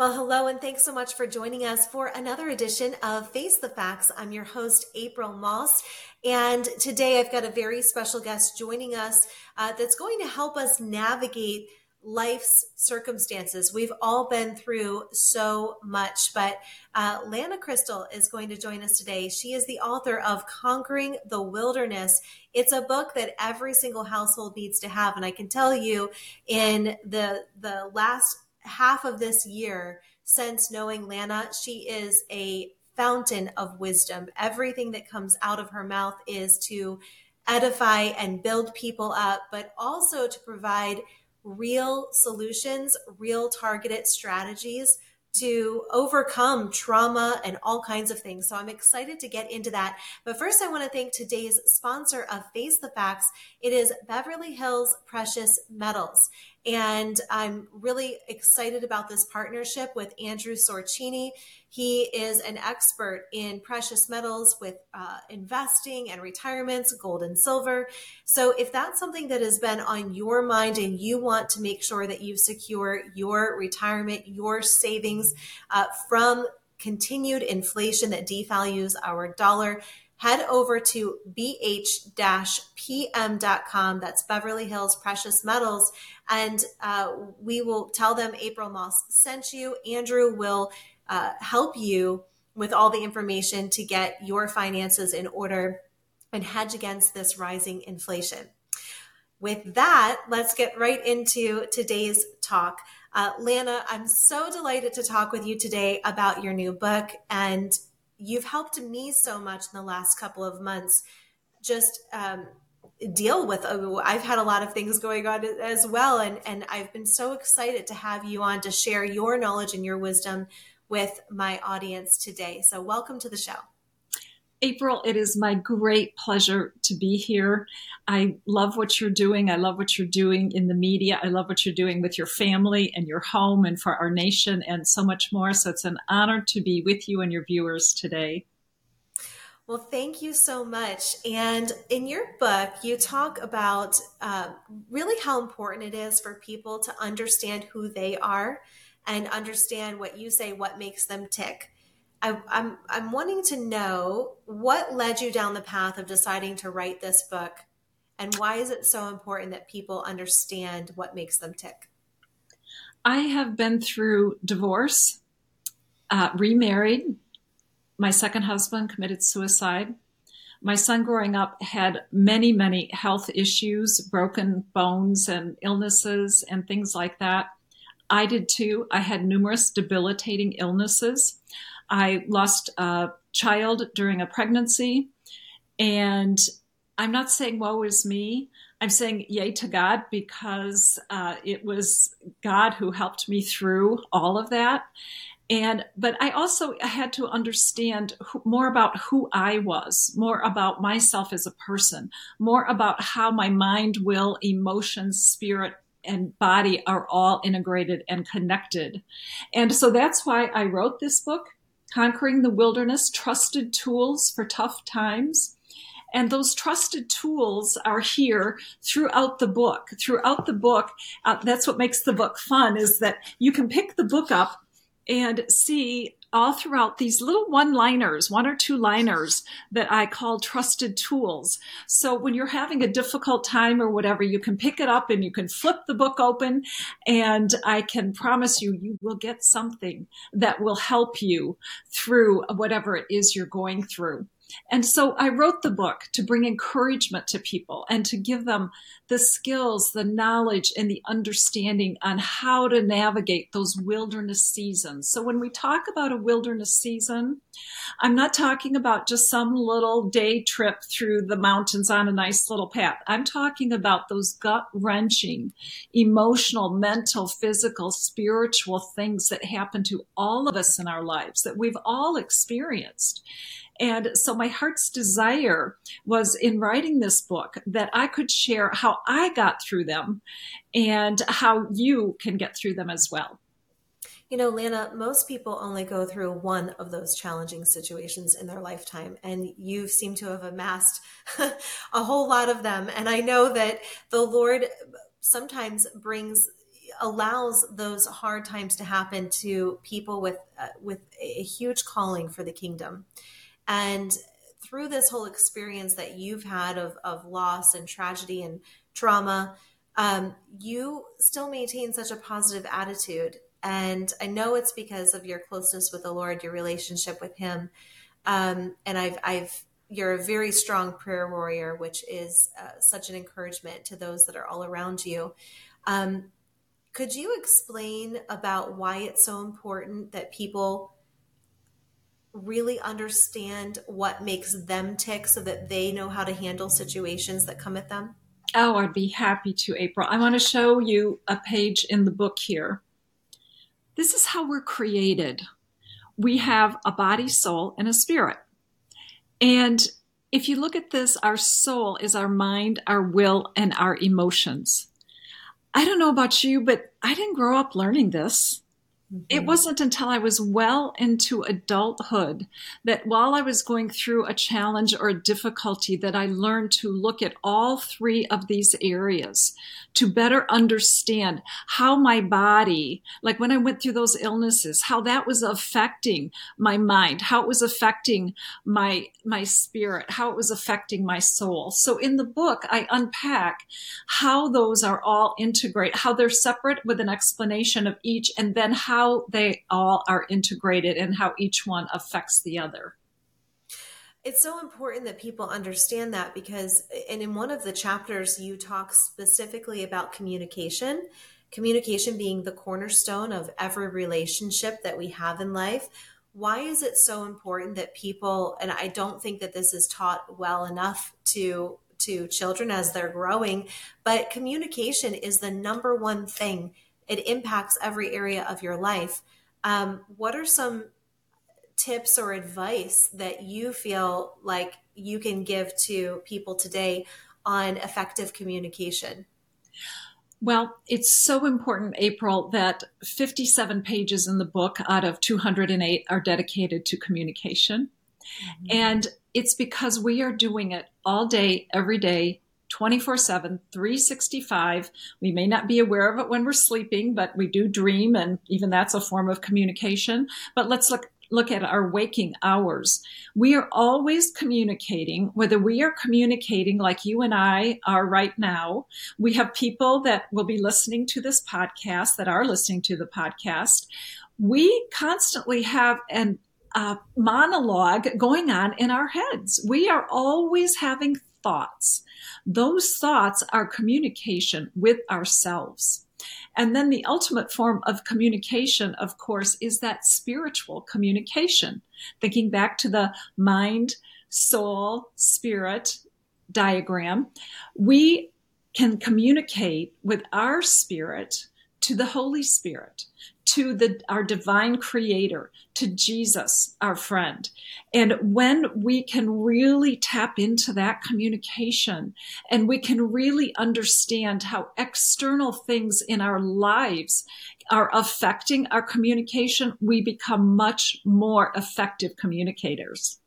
Well, hello, and thanks so much for joining us for another edition of Face the Facts. I'm your host, April Moss, and today I've got a very special guest joining us uh, that's going to help us navigate life's circumstances. We've all been through so much, but uh, Lana Kristal is going to join us today. She is the author of Conquering the Wilderness. It's a book that every single household needs to have, and I can tell you, in the the last half of this year since knowing Lana, she is a fountain of wisdom. Everything that comes out of her mouth is to edify and build people up, but also to provide real solutions, real targeted strategies to overcome trauma and all kinds of things. So I'm excited to get into that. But first, I want to thank today's sponsor of Face the Facts. It is Beverly Hills Precious Metals. And I'm really excited about this partnership with Andrew Sorchini. He is an expert in precious metals with uh, investing and retirements, gold and silver. So, if that's something that has been on your mind and you want to make sure that you secure your retirement, your savings uh, from continued inflation that devalues our dollar, head over to bh-pm.com. That's Beverly Hills Precious Metals. And uh, we will tell them April Moss sent you. Andrew will uh, help you with all the information to get your finances in order and hedge against this rising inflation. With that, let's get right into today's talk. Uh, Lana, I'm so delighted to talk with you today about your new book and you've helped me so much in the last couple of months just um, deal with uh, i've had a lot of things going on as well and and i've been so excited to have you on to share your knowledge and your wisdom with my audience today. So welcome to the show April, it is my great pleasure to be here. I love what you're doing. I love what you're doing in the media. I love what you're doing with your family and your home and for our nation and so much more. So it's an honor to be with you and your viewers today. Well, thank you so much. And in your book, you talk about uh, really how important it is for people to understand who they are and understand what you say, what makes them tick. I, I'm I'm wanting to know what led you down the path of deciding to write this book, and why is it so important that people understand what makes them tick? I have been through divorce, uh, remarried. My second husband committed suicide. My son growing up had many, many health issues, broken bones and illnesses and things like that. I did too. I had numerous debilitating illnesses. I lost a child during a pregnancy. And I'm not saying woe is me. I'm saying yay to God because uh, it was God who helped me through all of that. And, but I also had to understand who, more about who I was, more about myself as a person, more about how my mind, will, emotions, spirit, and body are all integrated and connected. And so that's why I wrote this book Conquering the Wilderness Trusted Tools for Tough Times. And those trusted tools are here throughout the book. Throughout the book, uh, that's what makes the book fun is that you can pick the book up and see all throughout these little one liners, one or two liners that I call trusted tools. So when you're having a difficult time or whatever, you can pick it up and you can flip the book open and I can promise you, you will get something that will help you through whatever it is you're going through. And so I wrote the book to bring encouragement to people and to give them the skills, the knowledge, and the understanding on how to navigate those wilderness seasons. So when we talk about a wilderness season, I'm not talking about just some little day trip through the mountains on a nice little path. I'm talking about those gut wrenching, emotional, mental, physical, spiritual things that happen to all of us in our lives that we've all experienced. And so my heart's desire was in writing this book that I could share how I got through them and how you can get through them as well. You know, Lana, most people only go through one of those challenging situations in their lifetime, and you seem to have amassed a whole lot of them. And I know that the Lord sometimes brings allows those hard times to happen to people with uh, with a huge calling for the kingdom and through this whole experience that you've had of, of loss and tragedy and trauma um, you still maintain such a positive attitude and i know it's because of your closeness with the lord your relationship with him um, and i've i've you're a very strong prayer warrior, which is uh, such an encouragement to those that are all around you. Um, could you explain about why it's so important that people really understand what makes them tick so that they know how to handle situations that come at them? Oh, I'd be happy to, April. I want to show you a page in the book here. This is how we're created. We have a body, soul, and a spirit. And if you look at this, our soul is our mind, our will, and our emotions. I don't know about you, but I didn't grow up learning this. Mm-hmm. It wasn't until I was well into adulthood that while I was going through a challenge or a difficulty that I learned to look at all three of these areas to better understand how my body, like when I went through those illnesses, how that was affecting my mind, how it was affecting my, my spirit, how it was affecting my soul. So in the book, I unpack how those are all integrate, how they're separate with an explanation of each, and then how how they all are integrated and how each one affects the other. It's so important that people understand that because, and in one of the chapters, you talk specifically about communication, communication being the cornerstone of every relationship that we have in life. Why is it so important that people, and I don't think that this is taught well enough to to children as they're growing, but communication is the number one thing it impacts every area of your life. Um, what are some tips or advice that you feel like you can give to people today on effective communication? Well, it's so important, April, that 57 pages in the book out of 208 are dedicated to communication. Mm-hmm. And it's because we are doing it all day, every day, 24 7, 365. We may not be aware of it when we're sleeping, but we do dream, and even that's a form of communication. But let's look. Look at our waking hours. We are always communicating, whether we are communicating like you and I are right now. We have people that will be listening to this podcast, that are listening to the podcast. We constantly have an uh, monologue going on in our heads. We are always having thoughts. Those thoughts are communication with ourselves. And then the ultimate form of communication, of course, is that spiritual communication. Thinking back to the mind, soul, spirit diagram, we can communicate with our spirit to the Holy Spirit to the, our divine creator, to Jesus, our friend. And when we can really tap into that communication and we can really understand how external things in our lives are affecting our communication, we become much more effective communicators.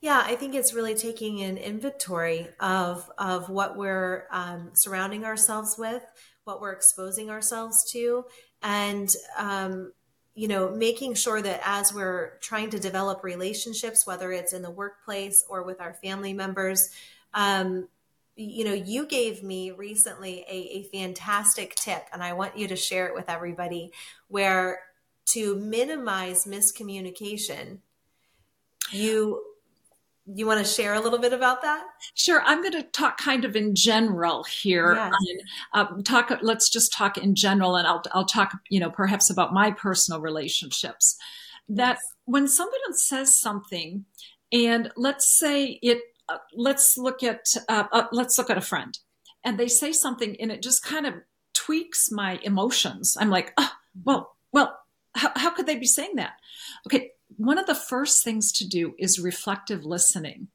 Yeah, I think it's really taking an inventory of of what we're um, surrounding ourselves with, what we're exposing ourselves to, and um, you know making sure that as we're trying to develop relationships whether it's in the workplace or with our family members um, you know you gave me recently a, a fantastic tip and i want you to share it with everybody where to minimize miscommunication you you want to share a little bit about that? Sure. I'm going to talk kind of in general here. Yes. Um, talk. Let's just talk in general, and I'll I'll talk. You know, perhaps about my personal relationships. That yes. when somebody says something, and let's say it. Uh, let's look at uh, uh, let's look at a friend, and they say something, and it just kind of tweaks my emotions. I'm like, oh, well, well, how, how could they be saying that? Okay, one of the first things to do is reflective listening.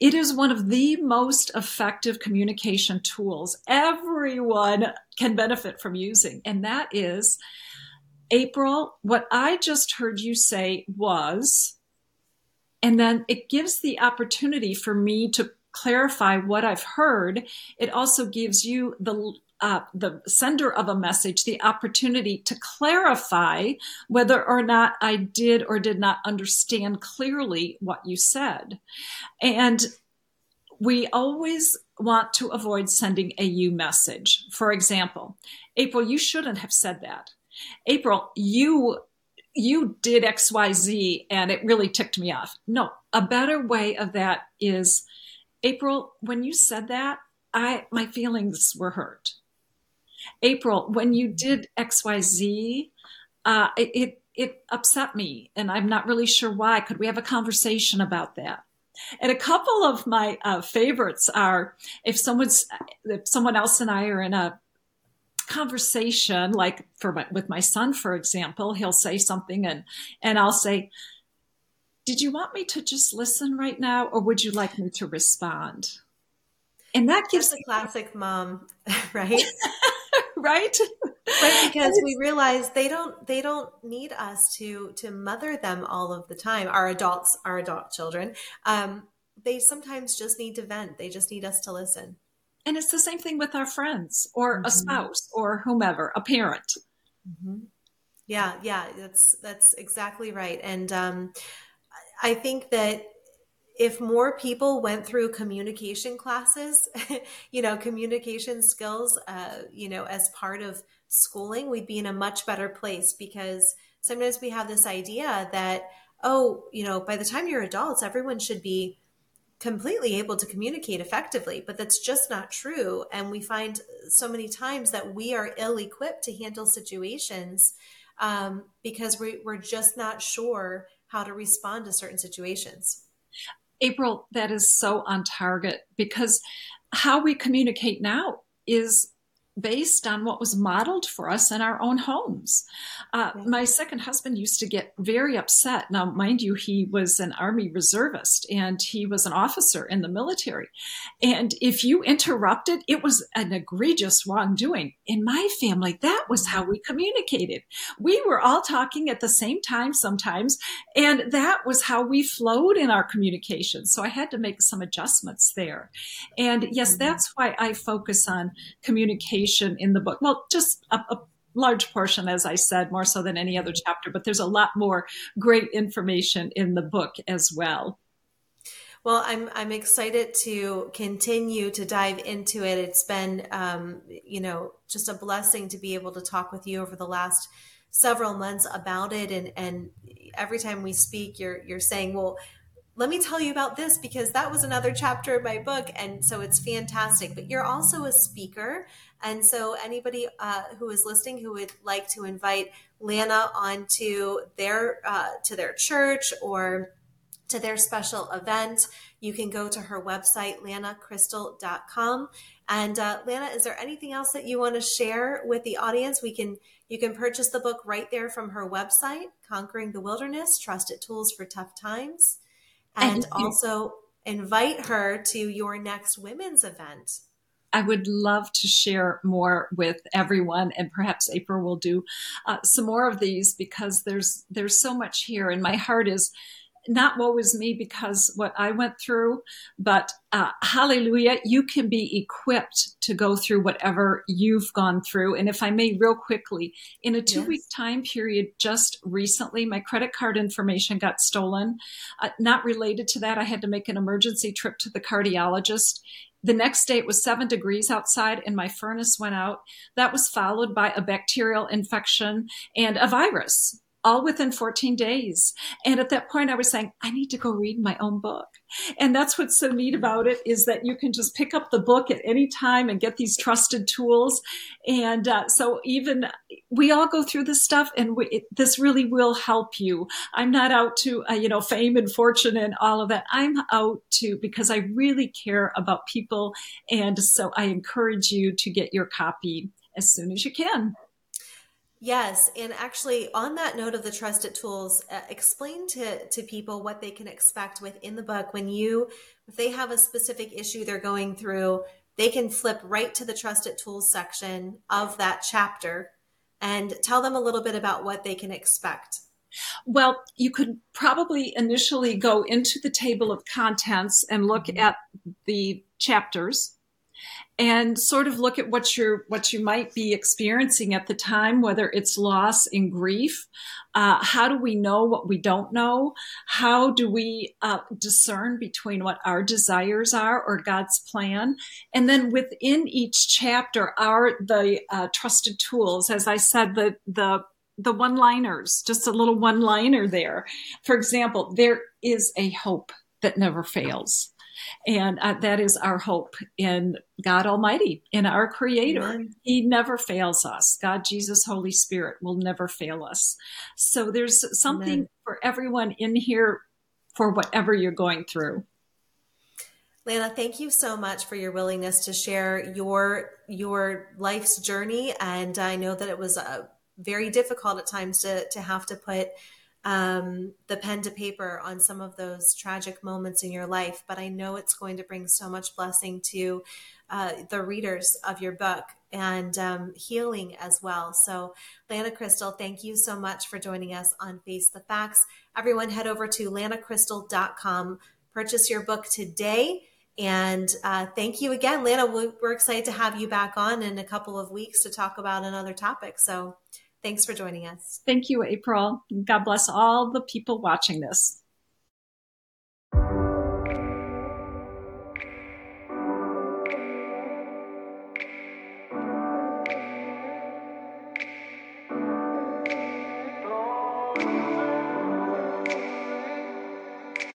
It is one of the most effective communication tools everyone can benefit from using. And that is, April, what I just heard you say was, and then it gives the opportunity for me to clarify what I've heard. It also gives you the uh, the sender of a message the opportunity to clarify whether or not I did or did not understand clearly what you said. And we always want to avoid sending a you message. For example, April, you shouldn't have said that. April, you you did XYZ and it really ticked me off. No, a better way of that is April, when you said that, I my feelings were hurt. April, when you did XYZ, uh, it, it, it upset me and I'm not really sure why. Could we have a conversation about that? And a couple of my uh, favorites are if someone's if someone else and I are in a conversation, like for my, with my son, for example, he'll say something and and I'll say, "Did you want me to just listen right now, or would you like me to respond?" And that gives That's a classic mom, right? right? Right because we realize they don't they don't need us to to mother them all of the time our adults our adult children. Um they sometimes just need to vent. They just need us to listen. And it's the same thing with our friends or mm-hmm. a spouse or whomever a parent. Mm-hmm. yeah yeah that's that's exactly right. And um i think that if more people went through communication classes, you know, communication skills, uh, you know, as part of schooling, we'd be in a much better place because sometimes we have this idea that, oh, you know, by the time you're adults, everyone should be completely able to communicate effectively, but that's just not true. And we find so many times that we are ill equipped to handle situations um, because we, we're just not sure how to respond to certain situations. April, that is so on target because how we communicate now is based on what was modeled for us in our own homes. Uh, my second husband used to get very upset. Now, mind you, he was an Army reservist and he was an officer in the military. And if you interrupted, it was an egregious wrongdoing. In my family, that was how we communicated. We were all talking at the same time sometimes, and that was how we flowed in our communication. So I had to make some adjustments there. And yes, mm-hmm. that's why I focus on communication in the book. Well, just a, a large portion, as I said, more so than any other chapter, but there's a lot more great information in the book as well. Well, I'm I'm excited to continue to dive into it. It's been, um, you know, just a blessing to be able to talk with you over the last several months about it, and and every time we speak, you're you're saying, well, let me tell you about this because that was another chapter in my book. And so it's fantastic. But you're also a speaker. And so anybody uh, who is listening who would like to invite Lana onto their uh, to their church or to their special event, you can go to her website, lanakristal.com. And uh, Lana, is there anything else that you want to share with the audience? We can you can purchase the book right there from her website, Conquering the Wilderness: Trusted Tools for Tough Times and also invite her to your next women's event. I would love to share more with everyone, and perhaps April will do uh, some more of these because there's there's so much here, and my heart is not what was me because what I went through, but uh, hallelujah, you can be equipped to go through whatever you've gone through. And if I may, real quickly, in a two yes. week time period, just recently, my credit card information got stolen. Uh, not related to that, I had to make an emergency trip to the cardiologist. The next day it was seven degrees outside and my furnace went out. That was followed by a bacterial infection and a virus all within 14 days. And at that point, I was saying, I need to go read my own book. And that's what's so neat about it is that you can just pick up the book at any time and get these trusted tools. And uh, so even we all go through this stuff and we, it, this really will help you. I'm not out to, uh, you know, fame and fortune and all of that. I'm out to because I really care about people. And so I encourage you to get your copy as soon as you can. Yes, and actually, on that note of the trusted tools, uh, explain to to people what they can expect within the book when you, if they have a specific issue they're going through, they can flip right to the trusted tools section of that chapter and tell them a little bit about what they can expect. Well, you could probably initially go into the table of contents and look mm-hmm. at the chapters and sort of look at what you're what you might be experiencing at the time whether it's loss and grief. Uh, how do we know what we don't know? How do we uh, discern between what our desires are or god's plan? And then within each chapter are the uh, trusted tools. As i said the the the one liners just a little one liner there. For example there is a hope that never fails and uh, that is our hope in God Almighty, in our Creator. Amen. He never fails us. God, Jesus, Holy Spirit will never fail us. So there's something Amen. for everyone in here for whatever you're going through. Lana, thank you so much for your willingness to share your your life's journey, and I know that it was uh, very difficult at times to to have to put um, the pen to paper on some of those tragic moments in your life, but I know it's going to bring so much blessing to uh, the readers of your book and um, healing as well. So, Lana Kristal, thank you so much for joining us on Face the Facts. Everyone, head over to lanakristal.com, purchase your book today. And uh, thank you again, Lana. We're excited to have you back on in a couple of weeks to talk about another topic. So, Thanks for joining us. Thank you, April. God bless all the people watching this.